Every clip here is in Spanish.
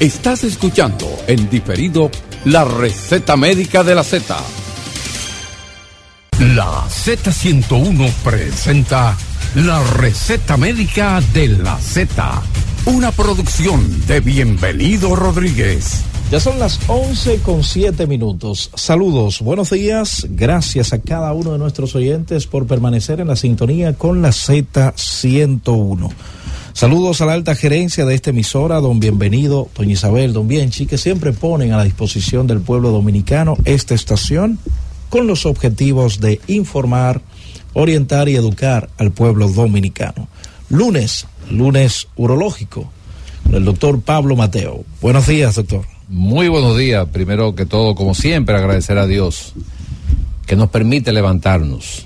Estás escuchando en diferido la receta médica de la Z. La Z101 presenta la receta médica de la Z. Una producción de Bienvenido Rodríguez. Ya son las 11 con 7 minutos. Saludos, buenos días. Gracias a cada uno de nuestros oyentes por permanecer en la sintonía con la Z101. Saludos a la alta gerencia de esta emisora, don Bienvenido, doña Isabel, don Bienchi, que siempre ponen a la disposición del pueblo dominicano esta estación con los objetivos de informar, orientar y educar al pueblo dominicano. Lunes, lunes urológico, con el doctor Pablo Mateo. Buenos días, doctor. Muy buenos días. Primero que todo, como siempre, agradecer a Dios que nos permite levantarnos.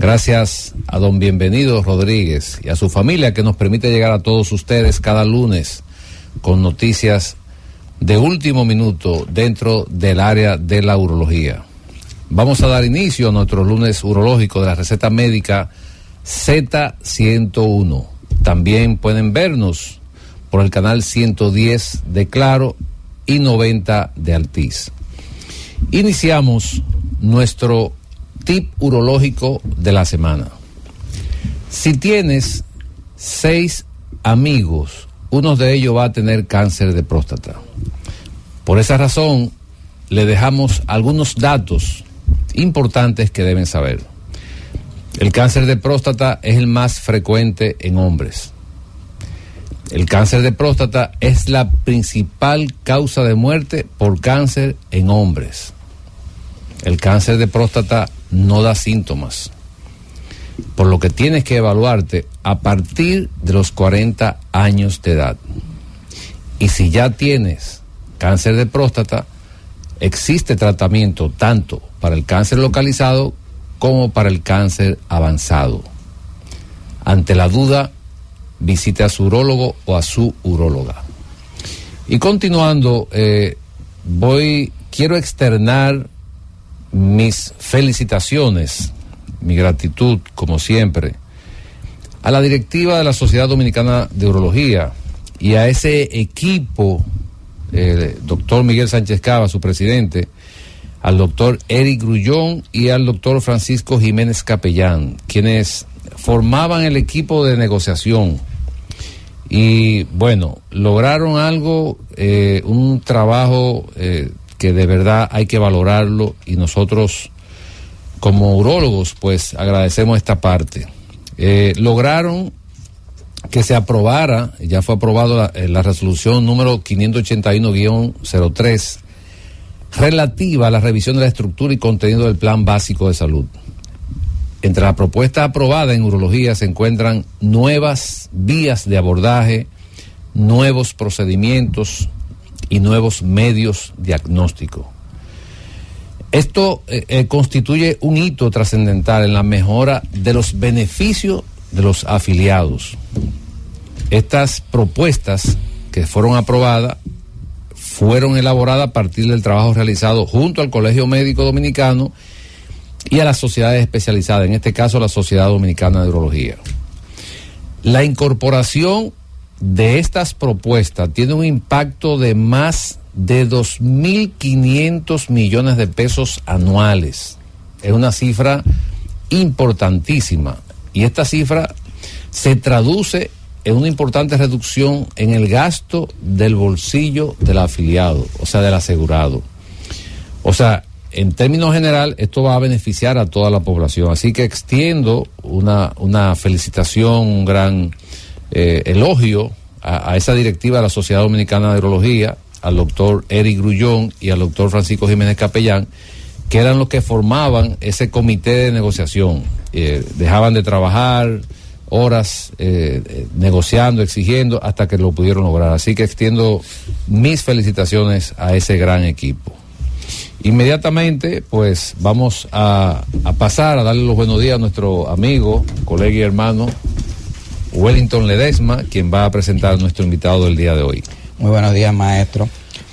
Gracias a don Bienvenido Rodríguez y a su familia que nos permite llegar a todos ustedes cada lunes con noticias de último minuto dentro del área de la urología. Vamos a dar inicio a nuestro lunes urológico de la receta médica Z101. También pueden vernos por el canal 110 de Claro y 90 de Altiz. Iniciamos nuestro tip urológico de la semana. Si tienes seis amigos, uno de ellos va a tener cáncer de próstata. Por esa razón, le dejamos algunos datos importantes que deben saber. El cáncer de próstata es el más frecuente en hombres. El cáncer de próstata es la principal causa de muerte por cáncer en hombres. El cáncer de próstata no da síntomas, por lo que tienes que evaluarte a partir de los 40 años de edad. Y si ya tienes cáncer de próstata, existe tratamiento tanto para el cáncer localizado como para el cáncer avanzado. Ante la duda, visite a su urólogo o a su uróloga. Y continuando, eh, voy, quiero externar mis felicitaciones, mi gratitud, como siempre, a la directiva de la Sociedad Dominicana de Urología y a ese equipo, el doctor Miguel Sánchez Cava, su presidente, al doctor Eric Grullón y al doctor Francisco Jiménez Capellán, quienes formaban el equipo de negociación. Y bueno, lograron algo, eh, un trabajo eh, que de verdad hay que valorarlo y nosotros como urólogos pues agradecemos esta parte. Eh, lograron que se aprobara, ya fue aprobado la, la resolución número 581-03 relativa a la revisión de la estructura y contenido del Plan Básico de Salud. Entre las propuestas aprobadas en urología se encuentran nuevas vías de abordaje, nuevos procedimientos y nuevos medios diagnósticos. Esto eh, eh, constituye un hito trascendental en la mejora de los beneficios de los afiliados. Estas propuestas que fueron aprobadas fueron elaboradas a partir del trabajo realizado junto al Colegio Médico Dominicano y a las sociedades especializadas, en este caso la Sociedad Dominicana de Urología. La incorporación de estas propuestas tiene un impacto de más de 2.500 millones de pesos anuales. Es una cifra importantísima y esta cifra se traduce en una importante reducción en el gasto del bolsillo del afiliado, o sea, del asegurado. O sea, en términos general, esto va a beneficiar a toda la población. Así que extiendo una, una felicitación, un gran eh, elogio a, esa directiva de la Sociedad Dominicana de Urología, al doctor Eric Grullón y al doctor Francisco Jiménez Capellán, que eran los que formaban ese comité de negociación. Eh, dejaban de trabajar horas eh, negociando, exigiendo, hasta que lo pudieron lograr. Así que extiendo mis felicitaciones a ese gran equipo. Inmediatamente, pues vamos a, a, pasar a darle los buenos días a nuestro amigo, colega y hermano Wellington Ledesma, quien va a presentar a nuestro invitado del día de hoy. Muy buenos días, maestro.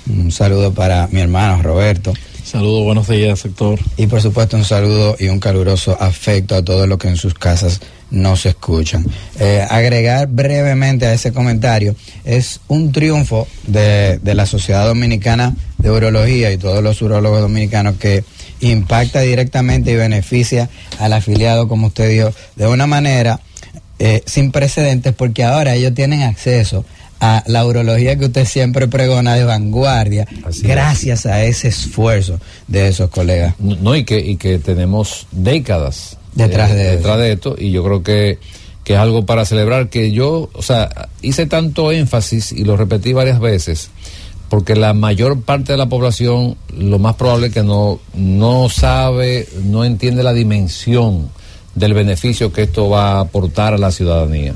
Un saludo para mi hermano Roberto Saludos, buenos días, sector. Y por supuesto un saludo y un caluroso afecto a todos los que en sus casas nos escuchan. Eh, agregar brevemente a ese comentario, es un triunfo de, de la Sociedad Dominicana de Urología y todos los urólogos dominicanos que impacta directamente y beneficia al afiliado, como usted dijo, de una manera eh, sin precedentes, porque ahora ellos tienen acceso a la urología que usted siempre pregona de vanguardia, gracias a ese esfuerzo de esos colegas. No, y que, y que tenemos décadas detrás, de, detrás de esto, y yo creo que, que es algo para celebrar, que yo, o sea, hice tanto énfasis y lo repetí varias veces, porque la mayor parte de la población lo más probable es que no, no sabe, no entiende la dimensión del beneficio que esto va a aportar a la ciudadanía.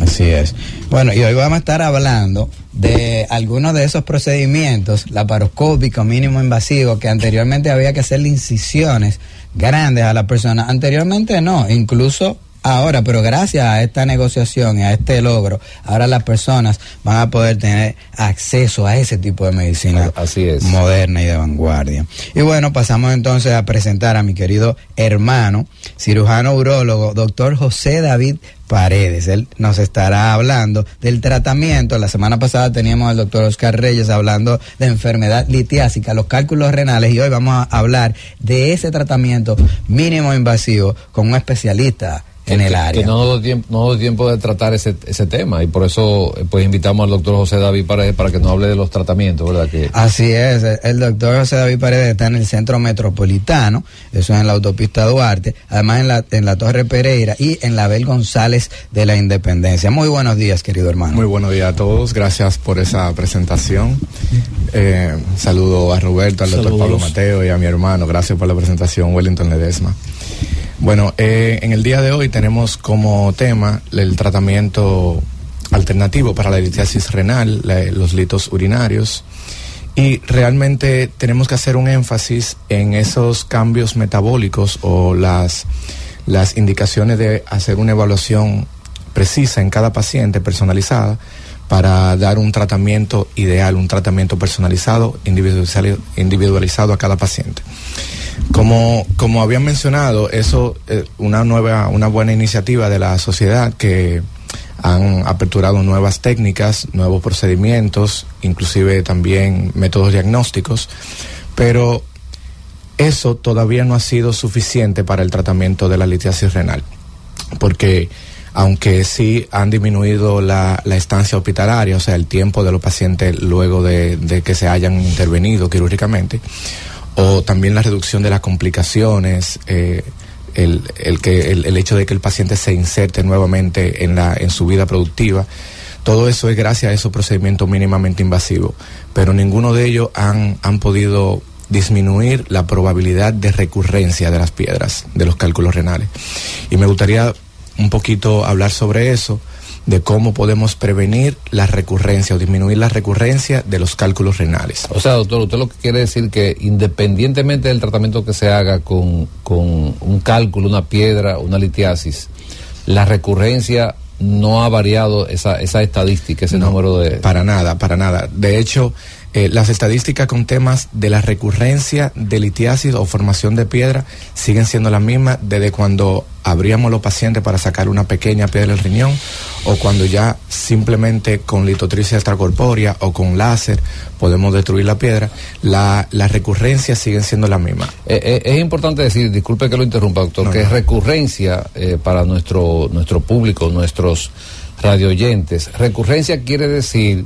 Así es. Bueno, y hoy vamos a estar hablando de algunos de esos procedimientos laparoscópicos mínimo invasivos que anteriormente había que hacerle incisiones grandes a la persona. Anteriormente no, incluso ahora, pero gracias a esta negociación y a este logro, ahora las personas van a poder tener acceso a ese tipo de medicina Así es. moderna y de vanguardia. Y bueno, pasamos entonces a presentar a mi querido hermano, cirujano urólogo, doctor José David Paredes. Él nos estará hablando del tratamiento. La semana pasada teníamos al doctor Oscar Reyes hablando de enfermedad litiásica, los cálculos renales, y hoy vamos a hablar de ese tratamiento mínimo invasivo con un especialista en el área. Que no nos tiempo, no tiempo de tratar ese, ese tema y por eso pues invitamos al doctor José David Paredes para que nos hable de los tratamientos, ¿verdad? Que... Así es, el doctor José David Paredes está en el centro metropolitano, eso es en la autopista Duarte, además en la, en la Torre Pereira y en la Bel González de la Independencia. Muy buenos días, querido hermano. Muy buenos días a todos, gracias por esa presentación. Eh, saludo a Roberto, al doctor Pablo Mateo y a mi hermano, gracias por la presentación, Wellington Ledesma. Bueno, eh, en el día de hoy tenemos como tema el tratamiento alternativo para la litiasis renal, los litos urinarios. Y realmente tenemos que hacer un énfasis en esos cambios metabólicos o las, las indicaciones de hacer una evaluación precisa en cada paciente, personalizada, para dar un tratamiento ideal, un tratamiento personalizado, individualizado, individualizado a cada paciente. Como, como habían mencionado, eso es una nueva, una buena iniciativa de la sociedad que han aperturado nuevas técnicas, nuevos procedimientos, inclusive también métodos diagnósticos, pero eso todavía no ha sido suficiente para el tratamiento de la litiasis renal, porque aunque sí han disminuido la, la, estancia hospitalaria, o sea, el tiempo de los pacientes luego de que se hayan intervenido quirúrgicamente, o también la reducción de las complicaciones, eh, el, el, que, el, el, hecho de que el paciente se inserte nuevamente en, la, en su vida productiva. Todo eso es gracias a esos procedimientos mínimamente invasivos, pero ninguno de ellos han, han podido disminuir la probabilidad de recurrencia de las piedras, de los cálculos renales. Y me gustaría un poquito hablar sobre eso de cómo podemos prevenir la recurrencia o disminuir la recurrencia de los cálculos renales. O sea, doctor, usted lo que quiere decir que independientemente del tratamiento que se haga con, con un cálculo, una piedra, una litiasis, la recurrencia no ha variado esa, esa estadística, ese no, número de... Para nada, para nada. De hecho, eh, las estadísticas con temas de la recurrencia de litiasis o formación de piedra siguen siendo las mismas desde cuando abríamos los pacientes para sacar una pequeña piedra del riñón o cuando ya simplemente con litotricia extracorpórea o con láser podemos destruir la piedra, la, la recurrencia siguen siendo las mismas. Eh, eh, es importante decir, disculpe que lo interrumpa, doctor, no, que no. recurrencia eh, para nuestro, nuestro público, nuestros radioyentes, recurrencia quiere decir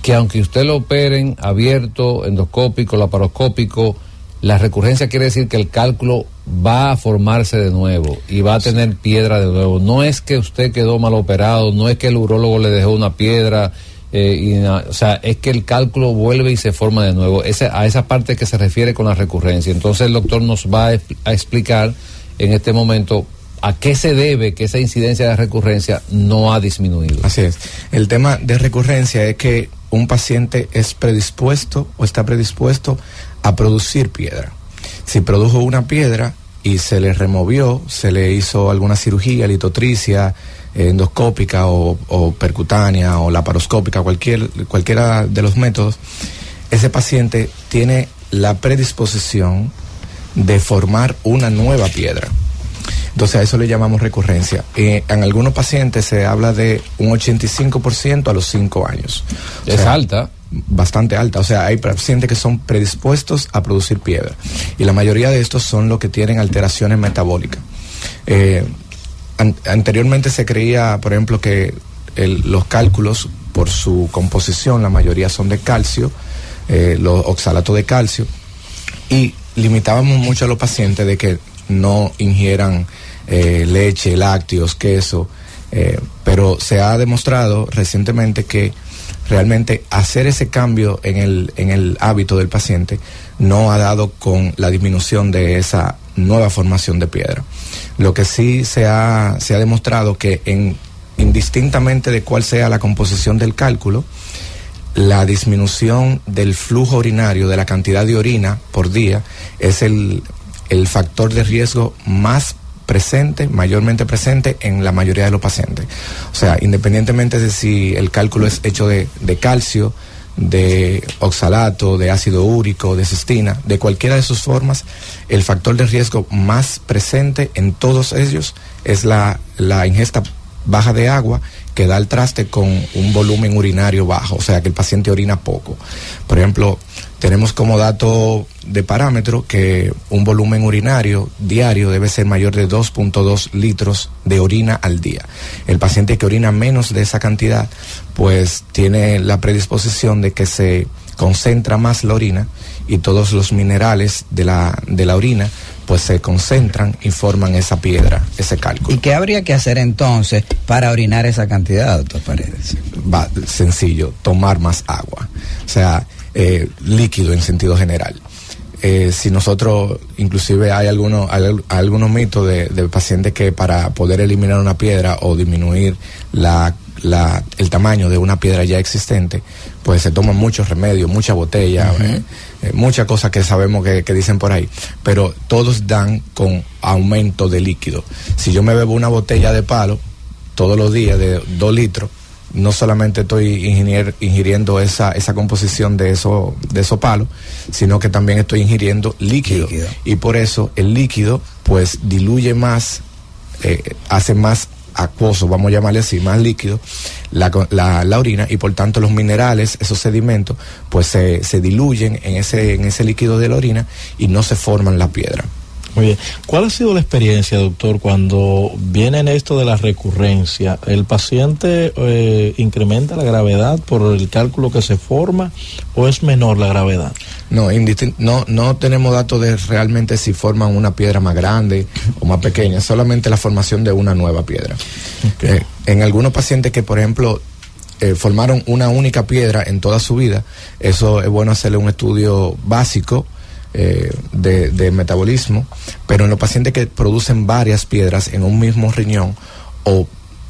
que aunque usted lo operen abierto, endoscópico, laparoscópico, la recurrencia quiere decir que el cálculo va a formarse de nuevo y va a tener piedra de nuevo. No es que usted quedó mal operado, no es que el urólogo le dejó una piedra, eh, y, o sea, es que el cálculo vuelve y se forma de nuevo. Ese, a esa parte que se refiere con la recurrencia. Entonces el doctor nos va a, a explicar en este momento a qué se debe que esa incidencia de recurrencia no ha disminuido. Así es. El tema de recurrencia es que un paciente es predispuesto o está predispuesto a producir piedra. Si produjo una piedra y se le removió, se le hizo alguna cirugía, litotricia, eh, endoscópica o, o, percutánea o laparoscópica, cualquier, cualquiera de los métodos, ese paciente tiene la predisposición de formar una nueva piedra. Entonces a eso le llamamos recurrencia. Eh, en algunos pacientes se habla de un 85% a los 5 años. es alta. Bastante alta. O sea, hay pacientes que son predispuestos a producir piedra. Y la mayoría de estos son los que tienen alteraciones metabólicas. Eh, anteriormente se creía, por ejemplo, que los cálculos, por su composición, la mayoría son de calcio, eh, los oxalatos de calcio, y limitábamos mucho a los pacientes de que no ingieran eh, leche, lácteos, queso, pero se ha demostrado recientemente que realmente hacer ese cambio en el, en el hábito del paciente no ha dado con la disminución de esa nueva formación de piedra. Lo que sí se ha, se ha demostrado que en, indistintamente de cuál sea la composición del cálculo, la disminución del flujo urinario, de la cantidad de orina por día, es el, el factor de riesgo más presente, mayormente presente en la mayoría de los pacientes. O sea, independientemente de si el cálculo es hecho de, calcio, de oxalato, de ácido úrico, de cestina, de cualquiera de sus formas, el factor de riesgo más presente en todos ellos es la, la ingesta baja de agua que da el traste con un volumen urinario bajo, o sea que el paciente orina poco. Por ejemplo, tenemos como dato de parámetro que un volumen urinario diario debe ser mayor de 2.2 litros de orina al día. El paciente que orina menos de esa cantidad, pues tiene la predisposición de que se concentra más la orina y todos los minerales de la, de la orina pues se concentran y forman esa piedra, ese cálculo. ¿Y qué habría que hacer entonces para orinar esa cantidad, doctor Paredes? Va, sencillo, tomar más agua. O sea, eh, líquido en sentido general. Eh, si nosotros, inclusive hay algunos, algunos mitos de, pacientes que para poder eliminar una piedra o disminuir la, el tamaño de una piedra ya existente, pues se toman muchos remedios, mucha botella, eh, muchas cosas que sabemos que, que, dicen por ahí, pero todos dan con aumento de líquido. Si yo me bebo una botella de palo todos los días de dos litros, no solamente estoy ingiriendo esa, esa composición de eso, de esos palos, sino que también estoy ingiriendo líquido. Y por eso el líquido pues diluye más, eh, hace más acuoso, vamos a llamarle así, más líquido, la, la, la, orina y por tanto los minerales, esos sedimentos, pues se, se diluyen en ese, en ese líquido de la orina y no se forman la piedra. Muy bien. ¿Cuál ha sido la experiencia, doctor, cuando viene en esto de la recurrencia? ¿El paciente eh, incrementa la gravedad por el cálculo que se forma o es menor la gravedad? No, no, no tenemos datos de realmente si forman una piedra más grande o más pequeña, solamente la formación de una nueva piedra. Eh, en algunos pacientes que, por ejemplo, eh, formaron una única piedra en toda su vida, eso es bueno hacerle un estudio básico eh, de, metabolismo, pero en los pacientes que producen varias piedras en un mismo riñón o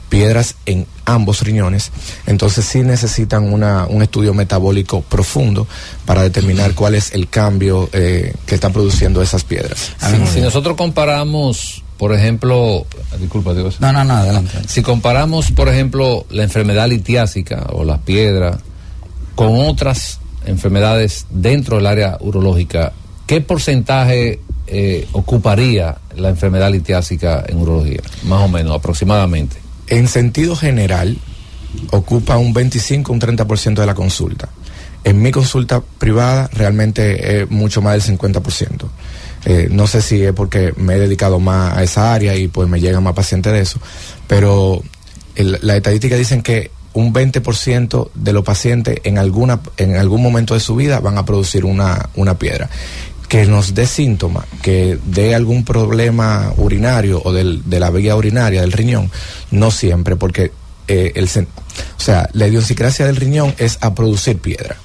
piedras en ambos riñones, entonces sí necesitan una, un estudio metabólico profundo para determinar cuál es el cambio eh, que están produciendo esas piedras. Si, nosotros comparamos, por ejemplo, disculpa, digo, no, no, no, adelante. Si comparamos, por ejemplo, la enfermedad litiásica o las piedras con otras enfermedades dentro del área urológica, ¿qué porcentaje eh, ocuparía la enfermedad litiásica en urología? Más o menos, aproximadamente. En sentido general, ocupa un 25, un 30% de la consulta. En mi consulta privada realmente es mucho más del 50%. Eh, no sé si es porque me he dedicado más a esa área y pues me llegan más pacientes de eso, pero las estadísticas dicen que un 20% de los pacientes en, alguna, en algún momento de su vida van a producir una, una piedra que nos dé síntomas, que dé algún problema urinario o del, de la vía urinaria del riñón, no siempre, porque eh, o sea, la idiosincrasia del riñón es a producir piedra.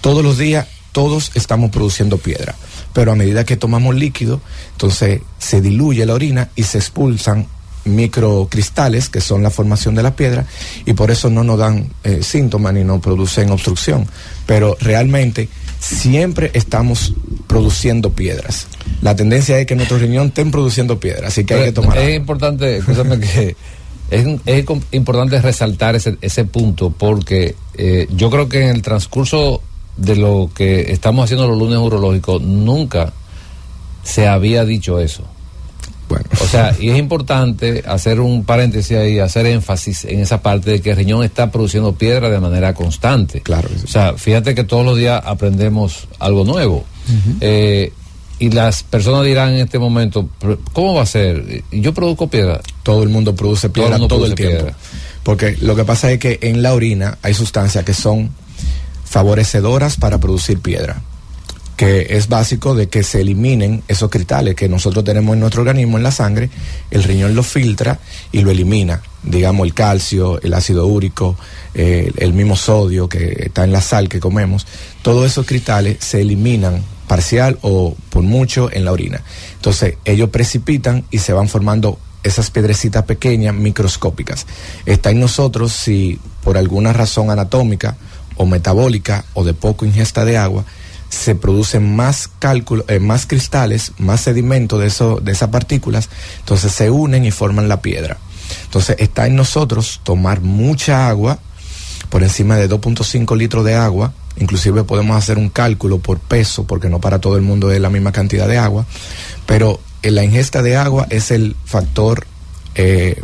Todos los días todos estamos produciendo piedra, pero a medida que tomamos líquido, entonces se diluye la orina y se expulsan microcristales, que son la formación de la piedra, y por eso no nos dan eh, síntomas ni nos producen obstrucción. Pero realmente siempre estamos produciendo piedras. La tendencia es que nuestro riñón estén produciendo piedras, así que hay que tomar. Es importante, que es, es, importante resaltar ese, ese punto porque eh, yo creo que en el transcurso de lo que estamos haciendo los lunes urológicos, nunca se había dicho eso. Bueno. O sea, y es importante hacer un paréntesis ahí, hacer énfasis en esa parte de que el riñón está produciendo piedra de manera constante. Claro. O sea, fíjate que todos los días aprendemos algo nuevo. eh, y las personas dirán en este momento, ¿cómo va a ser? Yo produzco piedra. Todo el mundo produce piedra todo, el tiempo. Piedra. Porque lo que pasa es que en la orina hay sustancias que son favorecedoras para producir piedra que es básico de que se eliminen esos cristales que nosotros tenemos en nuestro organismo, en la sangre, el riñón lo filtra y lo elimina, digamos el calcio, el ácido úrico, el mismo sodio que está en la sal que comemos, todos esos cristales se eliminan parcial o por mucho en la orina. Entonces ellos precipitan y se van formando esas piedrecitas pequeñas microscópicas. Está en nosotros si por alguna razón anatómica o metabólica o de poco ingesta de agua, se producen más cálculo, eh, más cristales, más sedimento de, eso, de esas partículas, entonces se unen y forman la piedra. Entonces está en nosotros tomar mucha agua, por encima de 2.5 litros de agua, inclusive podemos hacer un cálculo por peso, porque no para todo el mundo es la misma cantidad de agua, pero en la ingesta de agua es el factor eh,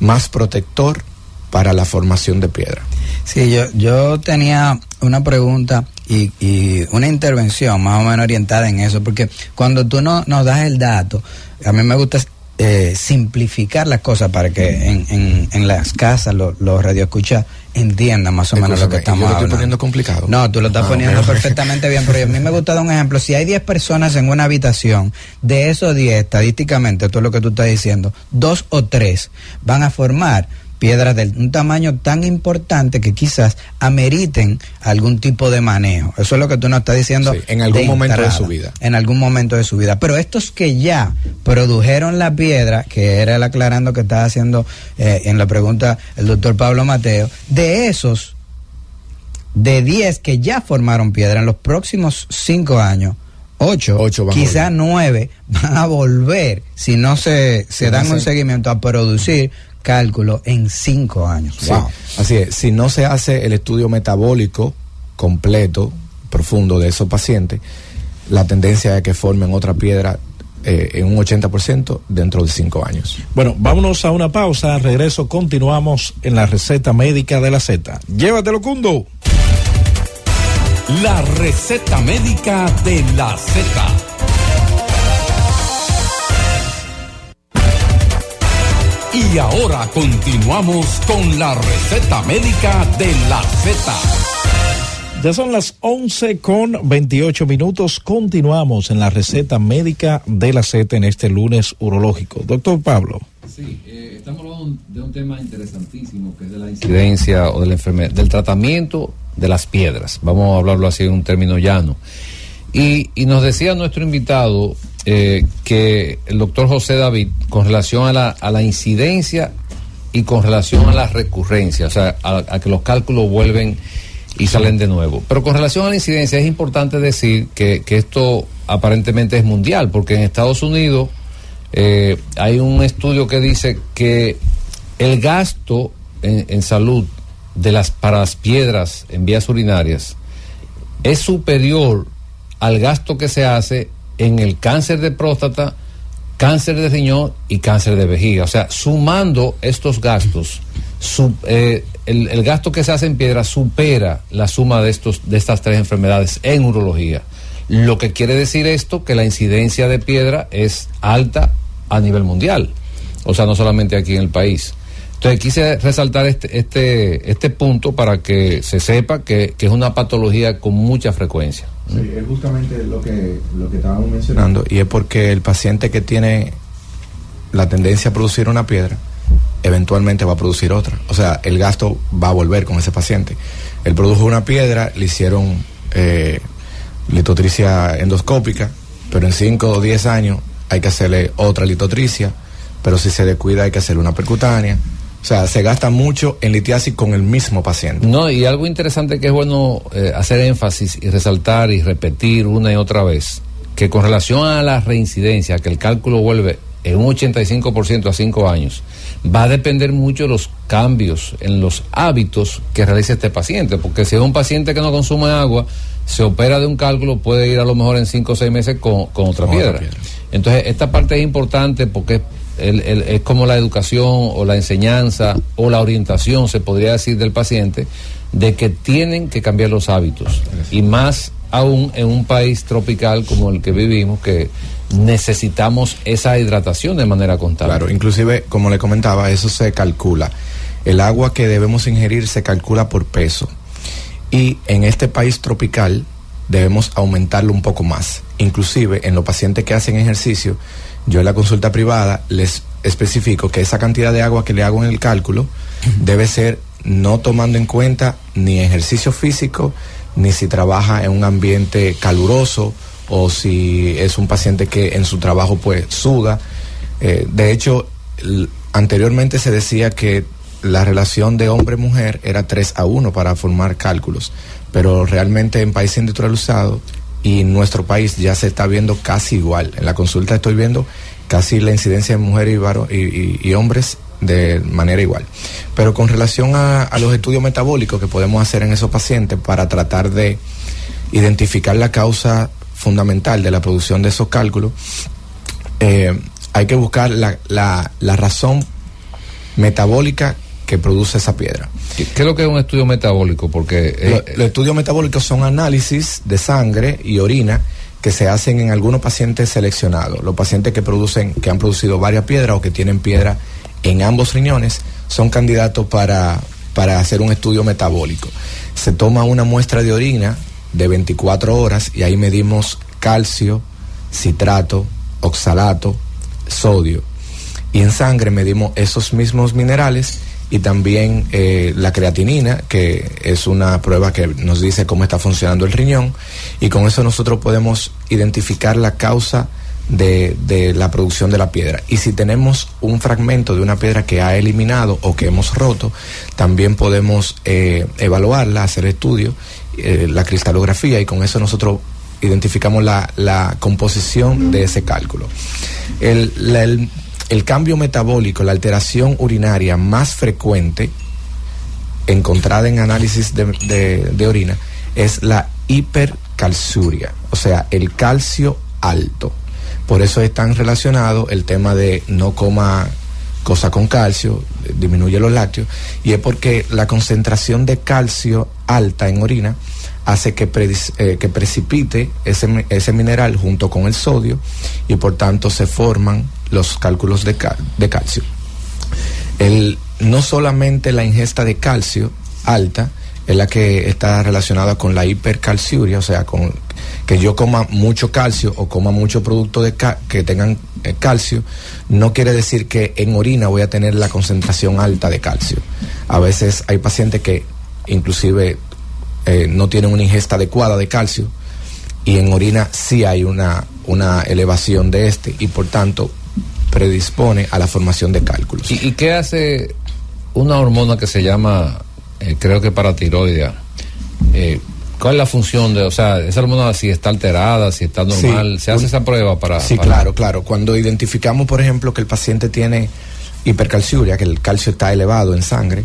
más protector para la formación de piedra. Sí, yo, yo tenía una pregunta y, y, una intervención más o menos orientada en eso, porque cuando tú no, nos das el dato, a mí me gusta eh, simplificar las cosas para que en, en, en las casas los lo radioescuchas entiendan más o menos lo que estamos hablando. lo estoy poniendo complicado? No, tú lo estás ah, poniendo perfectamente bien, pero a mí me gusta dar un ejemplo. Si hay 10 personas en una habitación, de esos 10, estadísticamente, todo lo que tú estás diciendo, dos o tres van a formar piedras de un tamaño tan importante que quizás ameriten algún tipo de manejo. Eso es lo que tú nos estás diciendo. Sí, en algún momento de su vida. En algún momento de su vida. Pero estos que ya produjeron la piedra, que era el aclarando que estaba haciendo eh, en la pregunta el doctor Pablo Mateo, de esos, de 10 que ya formaron piedra en los próximos 5 años, 8, quizás 9 van a volver, si no se, se dan un seguimiento, a producir cálculo en cinco años. Así es, si no se hace el estudio metabólico completo, profundo de esos pacientes, la tendencia es que formen otra piedra eh, en un 80% dentro de cinco años. Bueno, vámonos a una pausa. regreso continuamos en la receta médica de la Z. Llévatelo, Cundo. La receta médica de la Z. Y ahora continuamos con la receta médica de la Z. Ya son las 11 con 28 minutos. Continuamos en la receta médica de la Z en este lunes urológico. Doctor Pablo. Sí, eh, estamos hablando de un tema interesantísimo que es de la incidencia o de la enfermedad, del tratamiento de las piedras. Vamos a hablarlo así en un término llano. Y, y nos decía nuestro invitado eh, que el doctor José David, con relación a la, a la incidencia y con relación a la recurrencia, o sea, a, que los cálculos vuelven y salen de nuevo. Pero con relación a la incidencia es importante decir que, esto aparentemente es mundial, porque en Estados Unidos eh, hay un estudio que dice que el gasto en, en, salud de las, para las piedras en vías urinarias es superior al gasto que se hace en el cáncer de próstata, cáncer de riñón y cáncer de vejiga. O sea, sumando estos gastos, eh, el, gasto que se hace en piedra supera la suma de, estos, de estas tres enfermedades en urología. Lo que quiere decir esto que la incidencia de piedra es alta a nivel mundial, o sea, no solamente aquí en el país. Entonces quise resaltar este, este, este punto para que se sepa que es una patología con mucha frecuencia. Sí, es justamente lo que, lo que estábamos mencionando, y es porque el paciente que tiene la tendencia a producir una piedra, eventualmente va a producir otra. O sea, el gasto va a volver con ese paciente. Él produjo una piedra, le hicieron eh, litotricia endoscópica, pero en 5 o 10 años hay que hacerle otra litotricia, pero si se descuida hay que hacerle una percutánea o sea, se gasta mucho en litiasis con el mismo paciente. No, y algo interesante que es bueno eh, hacer énfasis y resaltar y repetir una y otra vez, que con relación a la reincidencia, que el cálculo vuelve en un 85% a 5 años, va a depender mucho de los cambios en los hábitos que realice este paciente, porque si es un paciente que no consume agua, se opera de un cálculo, puede ir a lo mejor en 5 o 6 meses con, otra, piedra. Entonces, esta parte es importante porque es como la educación o la enseñanza o la orientación, se podría decir, del paciente, de que tienen que cambiar los hábitos. Y más aún en un país tropical como el que vivimos, que necesitamos esa hidratación de manera constante. Claro, inclusive, como le comentaba, eso se calcula. El agua que debemos ingerir se calcula por peso. Y en este país tropical debemos aumentarlo un poco más. Inclusive en los pacientes que hacen ejercicio, yo en la consulta privada les especifico que esa cantidad de agua que le hago en el cálculo debe ser no tomando en cuenta ni ejercicio físico, ni si trabaja en un ambiente caluroso o si es un paciente que en su trabajo pues suda. Eh, de hecho, anteriormente se decía que la relación de hombre-mujer era 3 a 1 para formar cálculos, pero realmente en países industrializados y en nuestro país ya se está viendo casi igual. En la consulta estoy viendo casi la incidencia de mujeres y, y, hombres de manera igual. Pero con relación a, a, los estudios metabólicos que podemos hacer en esos pacientes para tratar de identificar la causa fundamental de la producción de esos cálculos, eh, hay que buscar la, la, la, razón metabólica que produce esa piedra. ¿Qué, es lo que es un estudio metabólico? Porque eh, los estudios metabólicos son análisis de sangre y orina que se hacen en algunos pacientes seleccionados. Los pacientes que producen, que han producido varias piedras o que tienen piedra en ambos riñones, son candidatos para, para hacer un estudio metabólico. Se toma una muestra de orina de 24 horas y ahí medimos calcio, citrato, oxalato, sodio. Y en sangre medimos esos mismos minerales y también eh, la creatinina, que es una prueba que nos dice cómo está funcionando el riñón, y con eso nosotros podemos identificar la causa de, de, la producción de la piedra. Y si tenemos un fragmento de una piedra que ha eliminado o que hemos roto, también podemos eh, evaluarla, hacer estudios eh, la cristalografía y con eso nosotros identificamos la, composición de ese cálculo. El, cambio metabólico, la alteración urinaria más frecuente encontrada en análisis de, orina es la hipercalciuria, o sea, el calcio alto. Por eso es tan relacionado el tema de no coma cosa con calcio, disminuye los lácteos, y es porque la concentración de calcio alta en orina hace que, eh, precipite ese, mineral junto con el sodio y por tanto se forman los cálculos de, de calcio. El, no solamente la ingesta de calcio alta es la que está relacionada con la hipercalciuria, o sea, con que yo coma mucho calcio o coma mucho producto de que tengan eh, calcio, no quiere decir que en orina voy a tener la concentración alta de calcio. A veces hay pacientes que inclusive eh, no tienen una ingesta adecuada de calcio y en orina sí hay una, una elevación de este y por tanto predispone a la formación de cálculos. ¿Y, qué hace una hormona que se llama, eh, creo que para tiroidea? Eh, ¿Cuál es la función de, o sea, esa hormona si está alterada, si está normal? ¿Se hace esa prueba para...? Sí, claro, claro. Cuando identificamos, por ejemplo, que el paciente tiene hipercalciuria, que el calcio está elevado en sangre,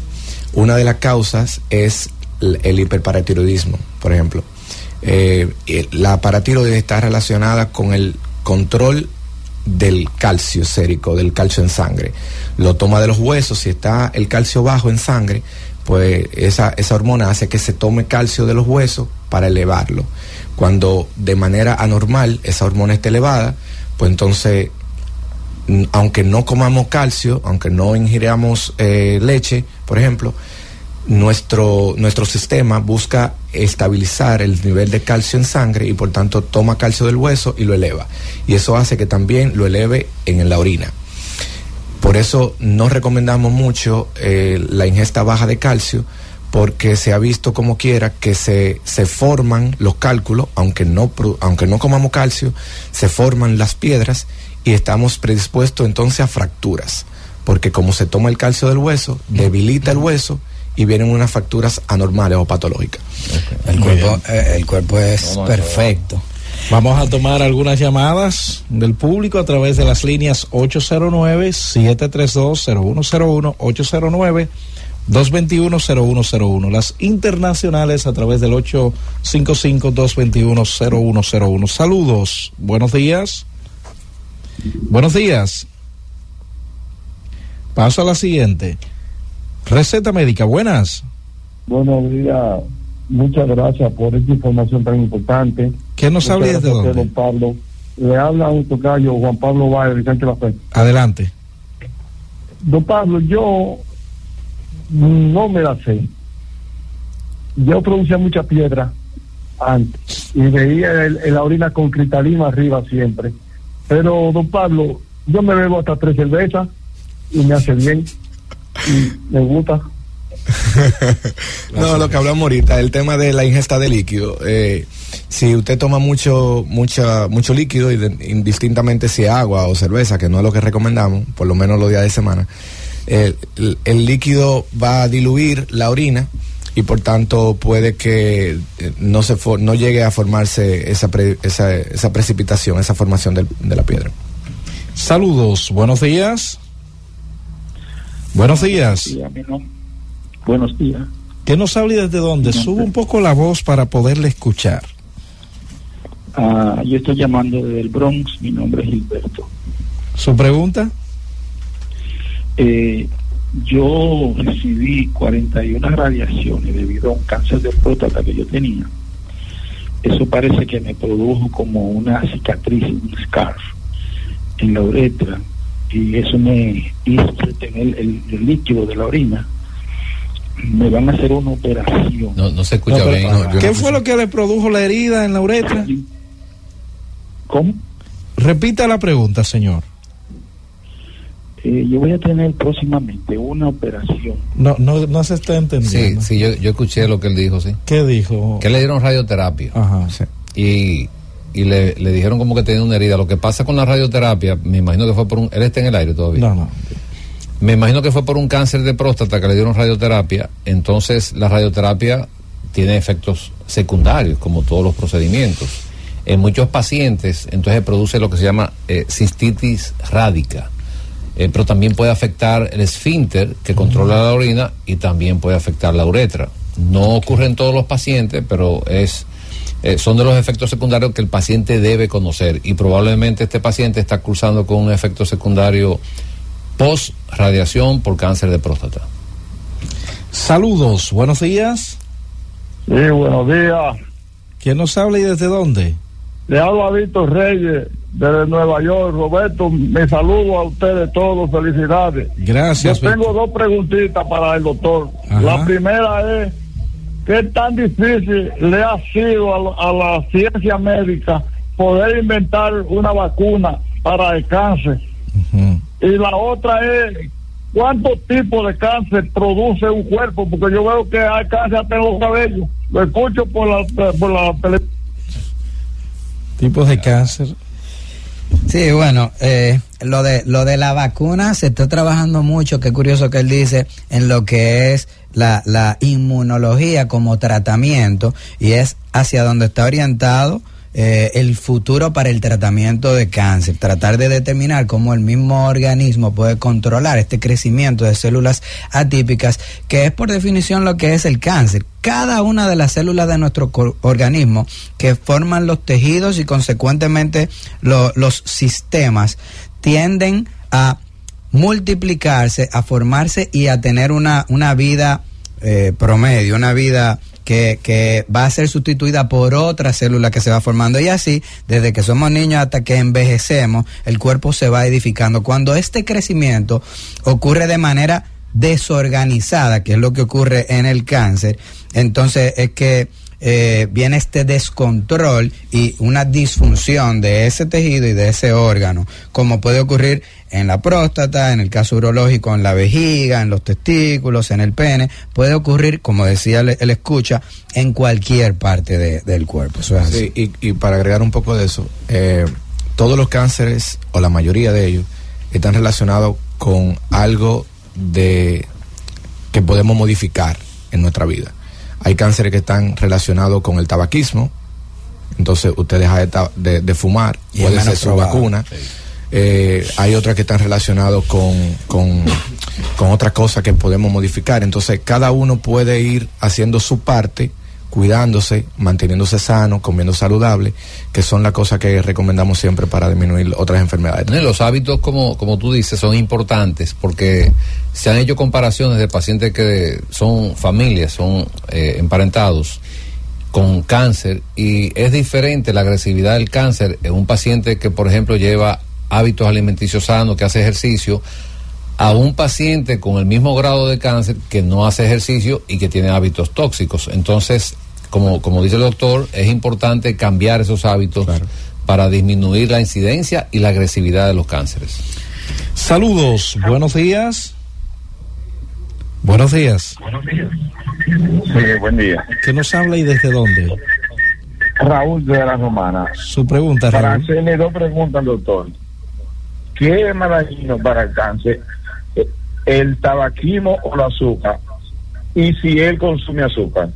una de las causas es el, hiperparatiroidismo, por ejemplo. Eh, la paratiroidis está relacionada con el control del calcio sérico, del calcio en sangre. Lo toma de los huesos, si está el calcio bajo en sangre, pues esa, esa hormona hace que se tome calcio de los huesos para elevarlo. Cuando de manera anormal esa hormona está elevada, pues entonces, aunque no comamos calcio, aunque no ingiramos eh, leche, por ejemplo, nuestro, nuestro sistema busca estabilizar el nivel de calcio en sangre y por tanto toma calcio del hueso y lo eleva. Y eso hace que también lo eleve en la orina. Por eso no recomendamos mucho eh, la ingesta baja de calcio porque se ha visto como quiera que se, se forman los cálculos, aunque no, aunque no comamos calcio, se forman las piedras y estamos predispuestos entonces a fracturas, porque como se toma el calcio del hueso, debilita el hueso y vienen unas facturas anormales o patológicas. El, cuerpo, eh, el cuerpo es perfecto. Vamos a tomar algunas llamadas del público a través de las líneas 809-732-0101, 809-221-0101. Las internacionales a través del 855-221-0101. Saludos, buenos días. Buenos días. Paso a la siguiente. Receta médica, buenas. Buenos días. Muchas gracias por esta información tan importante. ¿Qué nos habla desde dónde? Don Pablo. Le habla un tocayo, Juan Pablo Valle, de Sánchez La Fe. Adelante. Don Pablo, yo no me la sé. Yo producía mucha piedra antes y veía el, la orina con cristalina arriba siempre. Pero, don Pablo, yo me bebo hasta tres cervezas y me hace bien me gusta. no, lo que hablamos ahorita, el tema de la ingesta de líquido. Eh, si usted toma mucho, mucha, mucho líquido, indistintamente si es agua o cerveza, que no es lo que recomendamos, por lo menos los días de semana, el, líquido va a diluir la orina y por tanto puede que eh, no se no llegue a formarse esa, esa, esa, precipitación, esa formación de, de la piedra. Saludos, buenos días. Buenos días. Buenos días. ¿Qué nos habla desde dónde? Sube un poco la voz para poderle escuchar. Ah, yo estoy llamando desde el Bronx, mi nombre es Gilberto. ¿Su pregunta? Eh, yo recibí 41 radiaciones debido a un cáncer de próstata que yo tenía. Eso parece que me produjo como una cicatriz, un scarf en la uretra y eso me hizo tener el líquido de la orina me van a hacer una operación. No, no se escucha bien. ¿Qué fue lo que le produjo la herida en la uretra? ¿Cómo? Repita la pregunta, señor. Eh, yo voy a tener próximamente una operación. No, no, no se está entendiendo. Sí, sí, yo, yo escuché lo que él dijo, sí. ¿Qué dijo? Que le dieron radioterapia. Ajá. Y, y le, le, dijeron como que tenía una herida. Lo que pasa con la radioterapia, me imagino que fue por un... Él está en el aire todavía. No, no. Me imagino que fue por un cáncer de próstata que le dieron radioterapia. Entonces, la radioterapia tiene efectos secundarios, como todos los procedimientos. En muchos pacientes, entonces produce lo que se llama eh, cistitis rádica. Eh, pero también puede afectar el esfínter que controla la orina y también puede afectar la uretra. No ocurre en todos los pacientes, pero es eh, son de los efectos secundarios que el paciente debe conocer y probablemente este paciente está cursando con un efecto secundario post radiación por cáncer de próstata. Saludos, buenos días. Sí, buenos días. ¿Quién nos habla y desde dónde? Le hablo a Víctor Reyes, desde Nueva York. Roberto, me saludo a ustedes todos, felicidades. Gracias. Yo tengo dos preguntitas para el doctor. La primera es, ¿qué tan difícil le ha sido a, la ciencia médica poder inventar una vacuna para el cáncer? Y la otra es, ¿cuántos tipos de cáncer produce un cuerpo? Porque yo veo que hay cáncer hasta en los cabellos. Lo escucho por la, por la. Tipos de cáncer. Sí, bueno, eh, lo de lo de la vacuna se está trabajando mucho, qué curioso que él dice, en lo que es la, la inmunología como tratamiento y es hacia donde está orientado eh, el futuro para el tratamiento de cáncer, tratar de determinar cómo el mismo organismo puede controlar este crecimiento de células atípicas, que es por definición lo que es el cáncer. Cada una de las células de nuestro organismo que forman los tejidos y consecuentemente los sistemas tienden a multiplicarse, a formarse y a tener una, una vida eh, promedio, una vida que, que va a ser sustituida por otra célula que se va formando y así, desde que somos niños hasta que envejecemos, el cuerpo se va edificando. Cuando este crecimiento ocurre de manera desorganizada, que es lo que ocurre en el cáncer, entonces es que eh, viene este descontrol y una disfunción de ese tejido y de ese órgano, como puede ocurrir en la próstata, en el caso urológico, en la vejiga, en los testículos, en el pene, puede ocurrir, como decía el, escucha, en cualquier parte del cuerpo. y, para agregar un poco de eso, eh, todos los cánceres, o la mayoría de ellos, están relacionados con algo de que podemos modificar en nuestra vida. Hay cánceres que están relacionados con el tabaquismo, entonces usted deja de, de, fumar, y puede ser su vacuna. Eh, hay otras que están relacionadas con, con, con otras cosas que podemos modificar. Entonces, cada uno puede ir haciendo su parte cuidándose, manteniéndose sano, comiendo saludable, que son las cosas que recomendamos siempre para disminuir otras enfermedades. Los hábitos, como, como tú dices, son importantes porque se han hecho comparaciones de pacientes que son familias, son eh, emparentados con cáncer y es diferente la agresividad del cáncer en un paciente que, por ejemplo, lleva hábitos alimenticios sanos, que hace ejercicio, a un paciente con el mismo grado de cáncer que no hace ejercicio y que tiene hábitos tóxicos. Entonces, como, como dice el doctor, es importante cambiar esos hábitos para disminuir la incidencia y la agresividad de los cánceres. Saludos, buenos días. Buenos días. Buenos días. Sí, buen día. ¿Qué nos habla y desde dónde? Raúl de la Romana. Su pregunta, Raúl. Para hacerle dos preguntas, doctor. ¿Qué es más dañino para el cáncer? ¿El tabaquismo o el azúcar? Y si él consume azúcar.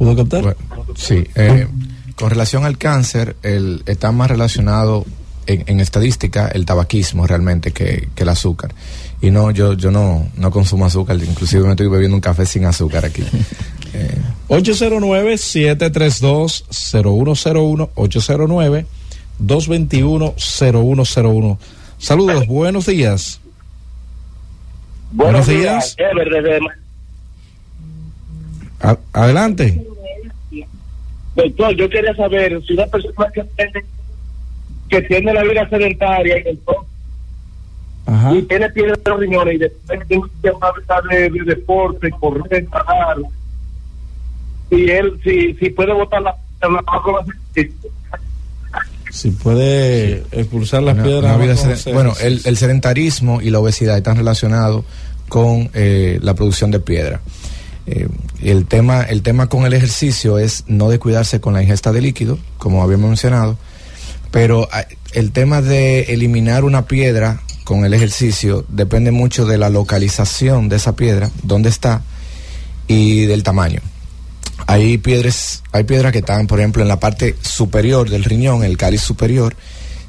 ¿Pudo captar? sí. Eh, con relación al cáncer, el, está más relacionado en, estadística el tabaquismo realmente que, el azúcar. Y no, yo, yo no, no consumo azúcar, inclusive me estoy bebiendo un café sin azúcar aquí. Eh. 809-732-0101, 809-221-0101. Saludos, buenos días. Buenos, días. adelante. Doctor, yo quería saber si una persona que tiene, que tiene la vida sedentaria y, Ajá. y tiene piedra de los riñones y después tiene que de, de deporte, correr, nadar, y él, si, si puede botar la, la, si puede expulsar las piedras. bueno, el, el, sedentarismo y la obesidad están relacionados con eh, la producción de piedra. Eh, el, tema, el tema con el ejercicio es no descuidarse con la ingesta de líquido, como habíamos mencionado, pero ah, el tema de eliminar una piedra con el ejercicio depende mucho de la localización de esa piedra, dónde está y del tamaño. Hay piedras, hay piedras que están, por ejemplo, en la parte superior del riñón, el cáliz superior,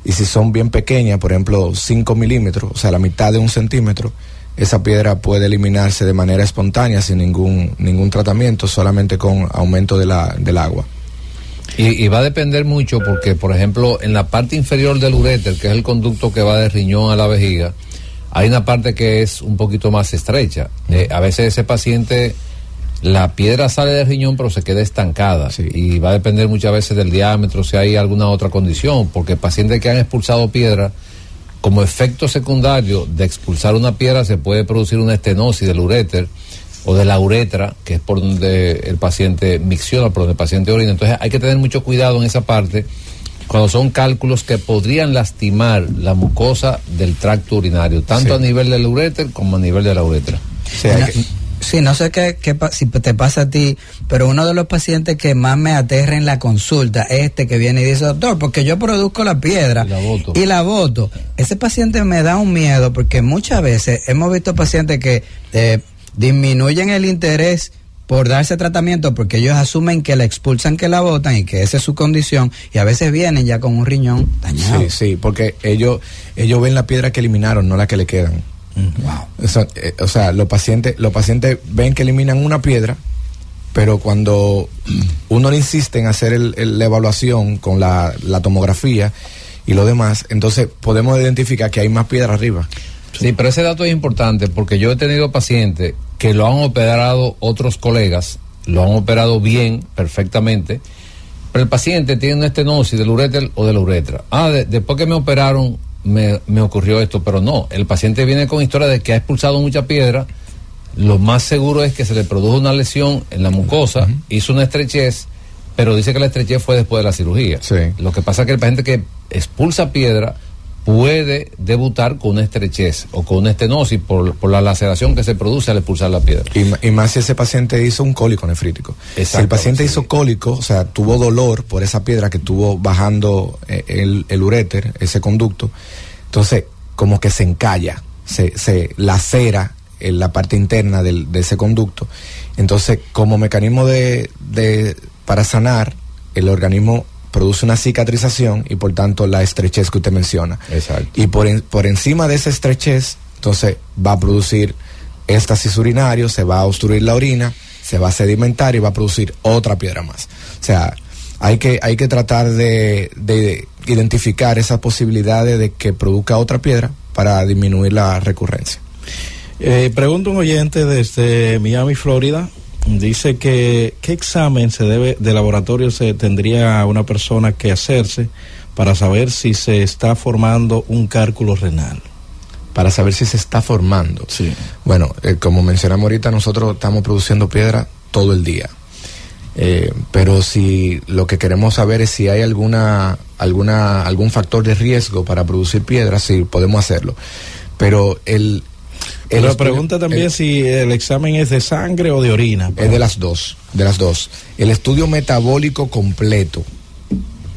y si son bien pequeñas, por ejemplo, 5 milímetros, o sea, la mitad de un centímetro, esa piedra puede eliminarse de manera espontánea sin ningún, ningún tratamiento, solamente con aumento de la, del agua. Y, va a depender mucho porque, por ejemplo, en la parte inferior del uréter, que es el conducto que va del riñón a la vejiga, hay una parte que es un poquito más estrecha. Eh, a veces ese paciente, la piedra sale del riñón pero se queda estancada. Y va a depender muchas veces del diámetro, si hay alguna otra condición, porque pacientes que han expulsado piedra como efecto secundario de expulsar una piedra se puede producir una estenosis del uréter o de la uretra, que es por donde el paciente micciona, por donde el paciente orina. Entonces hay que tener mucho cuidado en esa parte cuando son cálculos que podrían lastimar la mucosa del tracto urinario, tanto a nivel del uréter como a nivel de la uretra. Sí, no sé qué, qué, si te pasa a ti, pero uno de los pacientes que más me aterra en la consulta es este que viene y dice, doctor, porque yo produzco la piedra y la voto. Ese paciente me da un miedo porque muchas veces hemos visto pacientes que eh, disminuyen el interés por darse tratamiento porque ellos asumen que la expulsan, que la votan y que esa es su condición y a veces vienen ya con un riñón dañado. Sí, sí, porque ellos, ellos ven la piedra que eliminaron, no la que le quedan. Eh, o sea, los pacientes, los pacientes ven que eliminan una piedra, pero cuando uno le insiste en hacer la evaluación con la, tomografía y lo demás, entonces podemos identificar que hay más piedra arriba. Sí, pero ese dato es importante porque yo he tenido pacientes que lo han operado otros colegas, lo han operado bien, perfectamente, pero el paciente tiene una estenosis del uréter o de la uretra. Ah, después que me operaron, me, me, ocurrió esto, pero no, el paciente viene con historia de que ha expulsado mucha piedra, lo más seguro es que se le produjo una lesión en la mucosa, hizo una estrechez, pero dice que la estrechez fue después de la cirugía. Lo que pasa es que el paciente que expulsa piedra puede debutar con una estrechez o con una estenosis por, por la laceración que se produce al expulsar la piedra. Y, más si ese paciente hizo un cólico nefrítico. Si el paciente hizo cólico, o sea, tuvo dolor por esa piedra que tuvo bajando eh, el, el uréter, ese conducto, entonces como que se encalla, se, se lacera en la parte interna del, de ese conducto. Entonces, como mecanismo de, de, para sanar, el organismo produce una cicatrización y por tanto la estrechez que usted menciona. Exacto. Y por, por encima de esa estrechez, entonces va a producir éstasis urinario, se va a obstruir la orina, se va a sedimentar y va a producir otra piedra más. O sea, hay que, hay que tratar de, de identificar esas posibilidades de que produzca otra piedra para disminuir la recurrencia. Eh, pregunta un oyente desde Miami, Florida. Dice que qué examen se debe de laboratorio se tendría una persona que hacerse para saber si se está formando un cálculo renal. Para saber si se está formando. Sí. Bueno, eh, como mencionamos ahorita, nosotros estamos produciendo piedra todo el día. Eh, pero si lo que queremos saber es si hay alguna, alguna, algún factor de riesgo para producir piedra, sí podemos hacerlo. Pero el, el Pero pregunta también el, si el examen es de sangre o de orina. Es de las dos, de las dos. El estudio metabólico completo,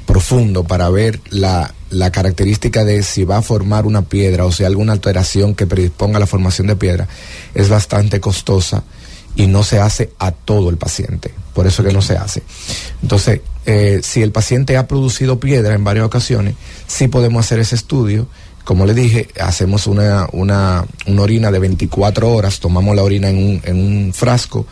profundo, para ver la, la característica de si va a formar una piedra o si hay alguna alteración que predisponga a la formación de piedra, es bastante costosa y no se hace a todo el paciente. Por eso que no se hace. Entonces, eh, si el paciente ha producido piedra en varias ocasiones, sí podemos hacer ese estudio. Como le dije, hacemos una, una, una orina de 24 horas, tomamos la orina en un, en un frasco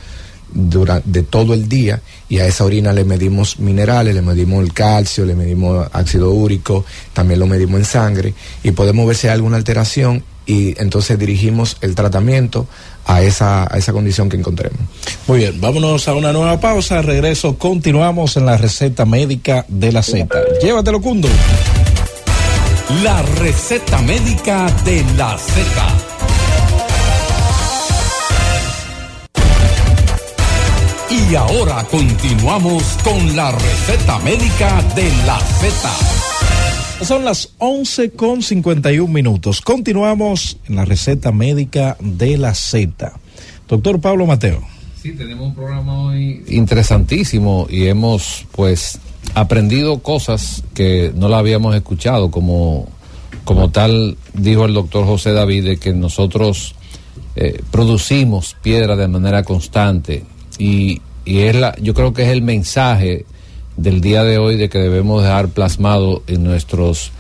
durante, de todo el día y a esa orina le medimos minerales, le medimos el calcio, le medimos ácido úrico, también lo medimos en sangre y podemos ver si hay alguna alteración y entonces dirigimos el tratamiento a esa, a esa condición que encontremos. Muy bien, vámonos a una nueva pausa. Regreso, continuamos en la receta médica de la Z. Llévatelo, Cundo. La receta médica de la Z. Y ahora continuamos con la receta médica de la Z. Son las 11 con 51 minutos. Continuamos en la receta médica de la Z. Doctor Pablo Mateo. Sí, tenemos un programa hoy interesantísimo y hemos pues aprendido cosas que no la habíamos escuchado, como, como tal dijo el doctor José David, de que nosotros eh, producimos piedra de manera constante y, y es la, yo creo que es el mensaje del día de hoy de que debemos dejar plasmado en nuestros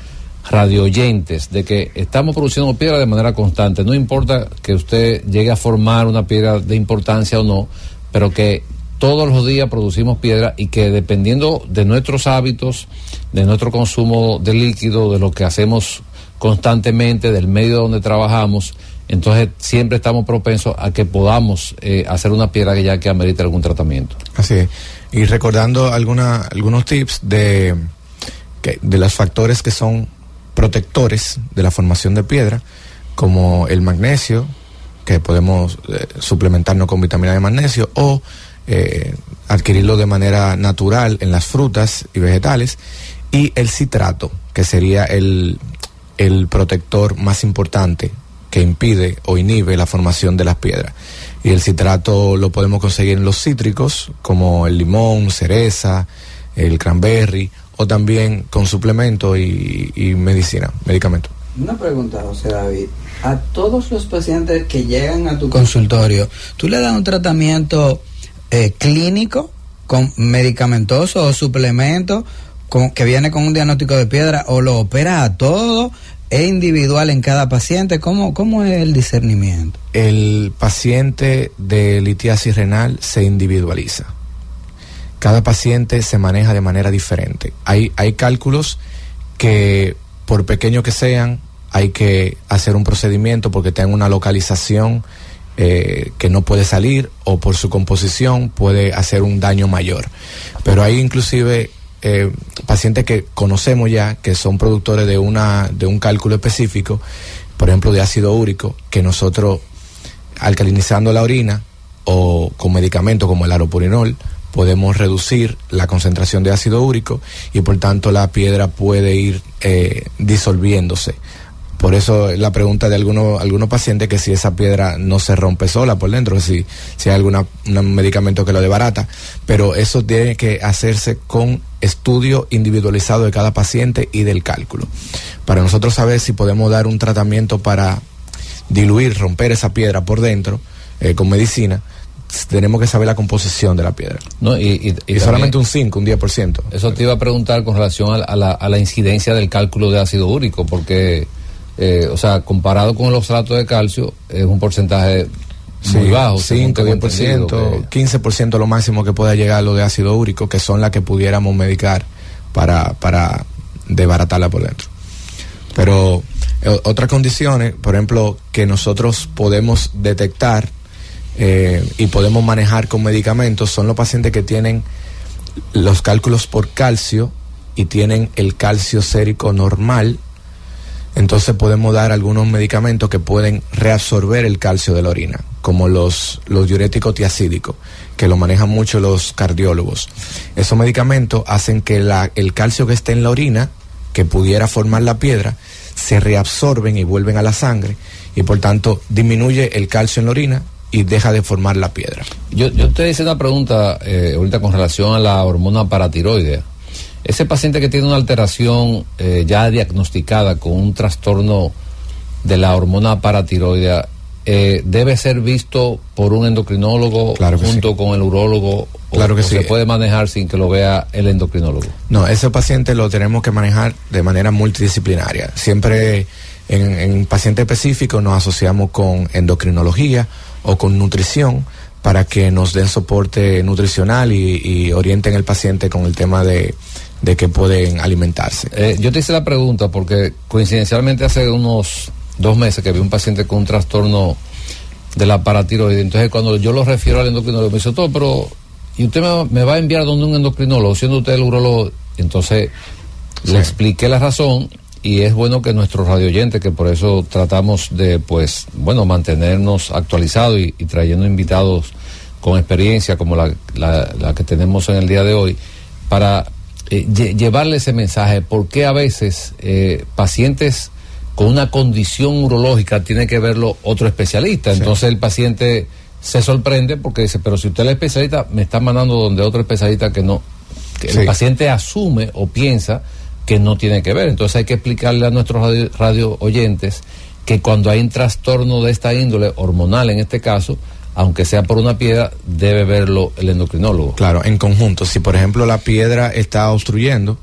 radio oyentes de que estamos produciendo piedra de manera constante. No importa que usted llegue a formar una piedra de importancia o no, pero que todos los días producimos piedra y que dependiendo de nuestros hábitos, de nuestro consumo de líquido, de lo que hacemos constantemente, del medio donde trabajamos, entonces siempre estamos propensos a que podamos eh, hacer una piedra que ya que amerite algún tratamiento. Así es y recordando alguna, algunos tips de, de los factores que son protectores de la formación de piedra, como el magnesio, que podemos eh, suplementarnos con vitamina de magnesio, o eh, adquirirlo de manera natural en las frutas y vegetales, y el citrato, que sería el, el protector más importante que impide o inhibe la formación de las piedras y el citrato lo podemos conseguir en los cítricos como el limón, cereza, el cranberry o también con suplemento y, y medicina, medicamento. Una pregunta, José David. A todos los pacientes que llegan a tu consultorio, ¿tú le das un tratamiento eh, clínico con medicamentoso o suplemento con, que viene con un diagnóstico de piedra o lo operas a todo? ¿Es individual en cada paciente? ¿Cómo, cómo es el discernimiento? El paciente de litiasis renal se individualiza. Cada paciente se maneja de manera diferente. Hay, hay cálculos que, por pequeño que sean, hay que hacer un procedimiento porque tienen una localización eh, que no puede salir o por su composición puede hacer un daño mayor. Pero hay inclusive eh, pacientes que conocemos ya, que son productores de, una, de un cálculo específico, por ejemplo de ácido úrico, que nosotros alcalinizando la orina o con medicamentos como el aropurinol, podemos reducir la concentración de ácido úrico y por tanto la piedra puede ir eh, disolviéndose por eso la pregunta de algunos, algunos pacientes que si esa piedra no se rompe sola por dentro, si, si hay algún medicamento que lo debarata. Pero eso tiene que hacerse con estudio individualizado de cada paciente y del cálculo. Para nosotros saber si podemos dar un tratamiento para diluir, romper esa piedra por dentro eh, con medicina, tenemos que saber la composición de la piedra. No, y, y, solamente un 5, un 10%. Eso te iba a preguntar con relación a, la, a la, incidencia del cálculo de ácido úrico, porque, eh, o sea, comparado con los oxalato de calcio, es un porcentaje muy bajo. 5, 10%, 15% lo máximo que pueda llegar lo de ácido úrico, que son las que pudiéramos medicar para, para desbaratarla por dentro. Pero eh, otras condiciones, por ejemplo, que nosotros podemos detectar eh, y podemos manejar con medicamentos son los pacientes que tienen los cálculos por calcio y tienen el calcio sérico normal. Entonces podemos dar algunos medicamentos que pueden reabsorber el calcio de la orina, como los, los diuréticos tiacídicos, que lo manejan mucho los cardiólogos. Esos medicamentos hacen que la, el calcio que esté en la orina, que pudiera formar la piedra, se reabsorben y vuelven a la sangre y por tanto disminuye el calcio en la orina y deja de formar la piedra. Yo, yo te hice una pregunta eh, ahorita con relación a la hormona paratiroidea. Ese paciente que tiene una alteración eh, ya diagnosticada con un trastorno de la hormona paratiroidea, eh, debe ser visto por un endocrinólogo junto con el urólogo claro que o se puede manejar sin que lo vea el endocrinólogo. No ese paciente lo tenemos que manejar de manera multidisciplinaria. Siempre en, en paciente específico nos asociamos con endocrinología o con nutrición para que nos den soporte nutricional y, orienten al paciente con el tema de, que pueden alimentarse. Eh, yo te hice la pregunta porque coincidencialmente hace unos dos meses que vi un paciente con un trastorno de la paratiroide. Entonces, cuando yo lo refiero al endocrinólogo, me dice todo, pero. ¿Y usted me, va a enviar donde un endocrinólogo, siendo usted el urologo? Entonces, le expliqué la razón y es bueno que nuestros radioyentes, que por eso tratamos de, pues, bueno, mantenernos actualizados y, trayendo invitados con experiencia como la, la, que tenemos en el día de hoy, para eh, llevarle ese mensaje, porque a veces eh, pacientes con una condición urológica tiene que verlo otro especialista, entonces el paciente se sorprende porque dice, pero si usted es especialista, me está mandando donde otro especialista que no, que el paciente asume o piensa que no tiene que ver. Entonces hay que explicarle a nuestros radio, oyentes que cuando hay un trastorno de esta índole, hormonal en este caso, aunque sea por una piedra, debe verlo el endocrinólogo. Claro, en conjunto. Si por ejemplo la piedra está obstruyendo,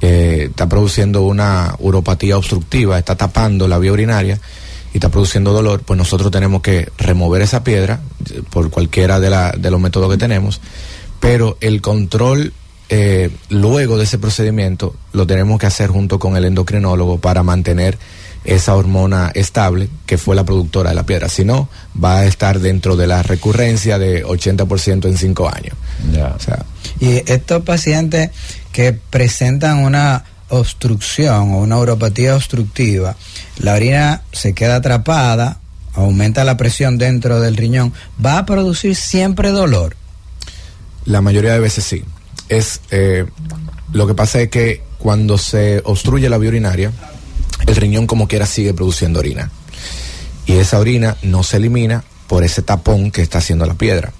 eh, está produciendo una uropatía obstructiva, está tapando la vía urinaria y está produciendo dolor, pues nosotros tenemos que remover esa piedra eh, por cualquiera de, de los métodos que tenemos. Pero el control eh, luego de ese procedimiento lo tenemos que hacer junto con el endocrinólogo para mantener esa hormona estable que fue la productora de la piedra. Si no, va a estar dentro de la recurrencia de 80% en 5 años. y estos pacientes que presentan una obstrucción o una uropatía obstructiva, la orina se queda atrapada, aumenta la presión dentro del riñón, ¿va a producir siempre dolor? La mayoría de veces sí es eh, lo que pasa es que cuando se obstruye la vía urinaria, el riñón como quiera sigue produciendo orina. Y esa orina no se elimina por ese tapón que está haciendo la piedra.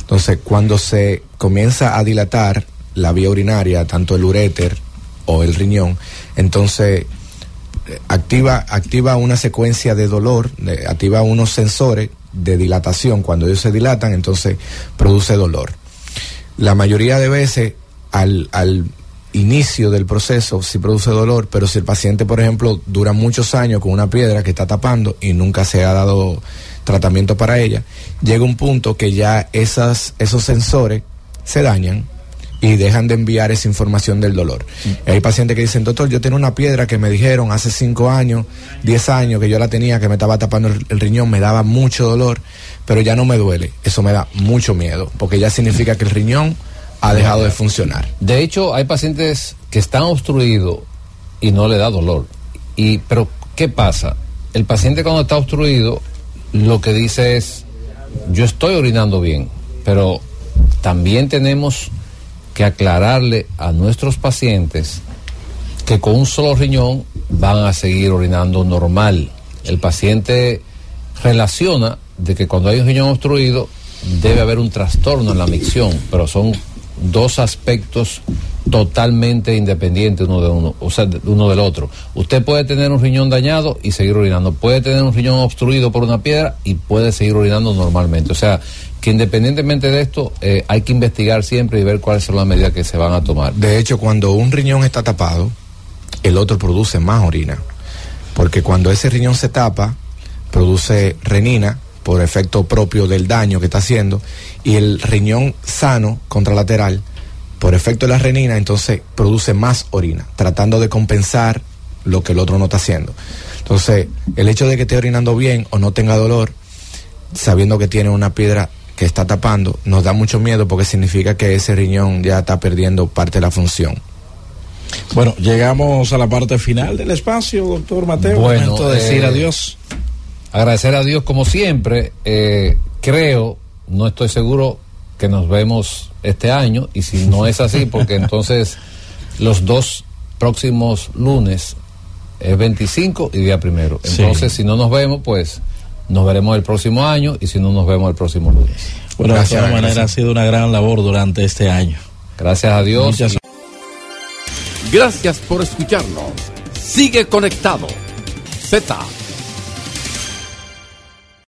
Entonces, cuando se comienza a dilatar la vía urinaria, tanto el uréter o el riñón, entonces eh, activa, activa una secuencia de dolor, activa unos sensores de dilatación. Cuando ellos se dilatan, entonces produce dolor. La mayoría de veces al, al inicio del proceso sí produce dolor, pero si el paciente, por ejemplo, dura muchos años con una piedra que está tapando y nunca se ha dado tratamiento para ella, llega un punto que ya esas, esos sensores se dañan y dejan de enviar esa información del dolor. Mm. hay pacientes que dicen, doctor, yo tengo una piedra que me dijeron hace 5 años, 10 años que yo la tenía, que me estaba tapando el, riñón, me daba mucho dolor, pero ya no me duele. Eso me da mucho miedo, porque ya significa que el riñón ha dejado de funcionar. De hecho, hay pacientes que están obstruidos y no le da dolor. Y, pero, ¿qué pasa? El paciente cuando está obstruido, lo que dice es, yo estoy orinando bien, pero también tenemos que aclararle a nuestros pacientes que con un solo riñón van a seguir orinando normal. El paciente relaciona de que cuando hay un riñón obstruido debe haber un trastorno en la micción, pero son dos aspectos totalmente independientes uno de uno, o sea, uno del otro. Usted puede tener un riñón dañado y seguir orinando, puede tener un riñón obstruido por una piedra y puede seguir orinando normalmente. O sea, que independientemente de esto, eh, hay que investigar siempre y ver cuáles son las medidas que se van a tomar. De hecho, cuando un riñón está tapado, el otro produce más orina. Porque cuando ese riñón se tapa, produce renina por efecto propio del daño que está haciendo, y el riñón sano, contralateral, por efecto de la renina, entonces produce más orina, tratando de compensar lo que el otro no está haciendo. Entonces, el hecho de que esté orinando bien o no tenga dolor, sabiendo que tiene una piedra que está tapando, nos da mucho miedo porque significa que ese riñón ya está perdiendo parte de la función. Bueno, llegamos a la parte final del espacio, doctor Mateo. Bueno, Momento de decir eh, adiós. Agradecer a Dios como siempre. eh, creo, no estoy seguro que nos vemos este año y si no es así, porque entonces los dos próximos lunes es 25 y día primero. Sí. Entonces, si no nos vemos, pues nos veremos el próximo año y si no nos vemos el próximo lunes. Bueno, Gracias, de todas maneras gracias. ha sido una gran labor durante este año. Gracias a Dios. Muchas Gracias por escucharnos. Sigue conectado. Z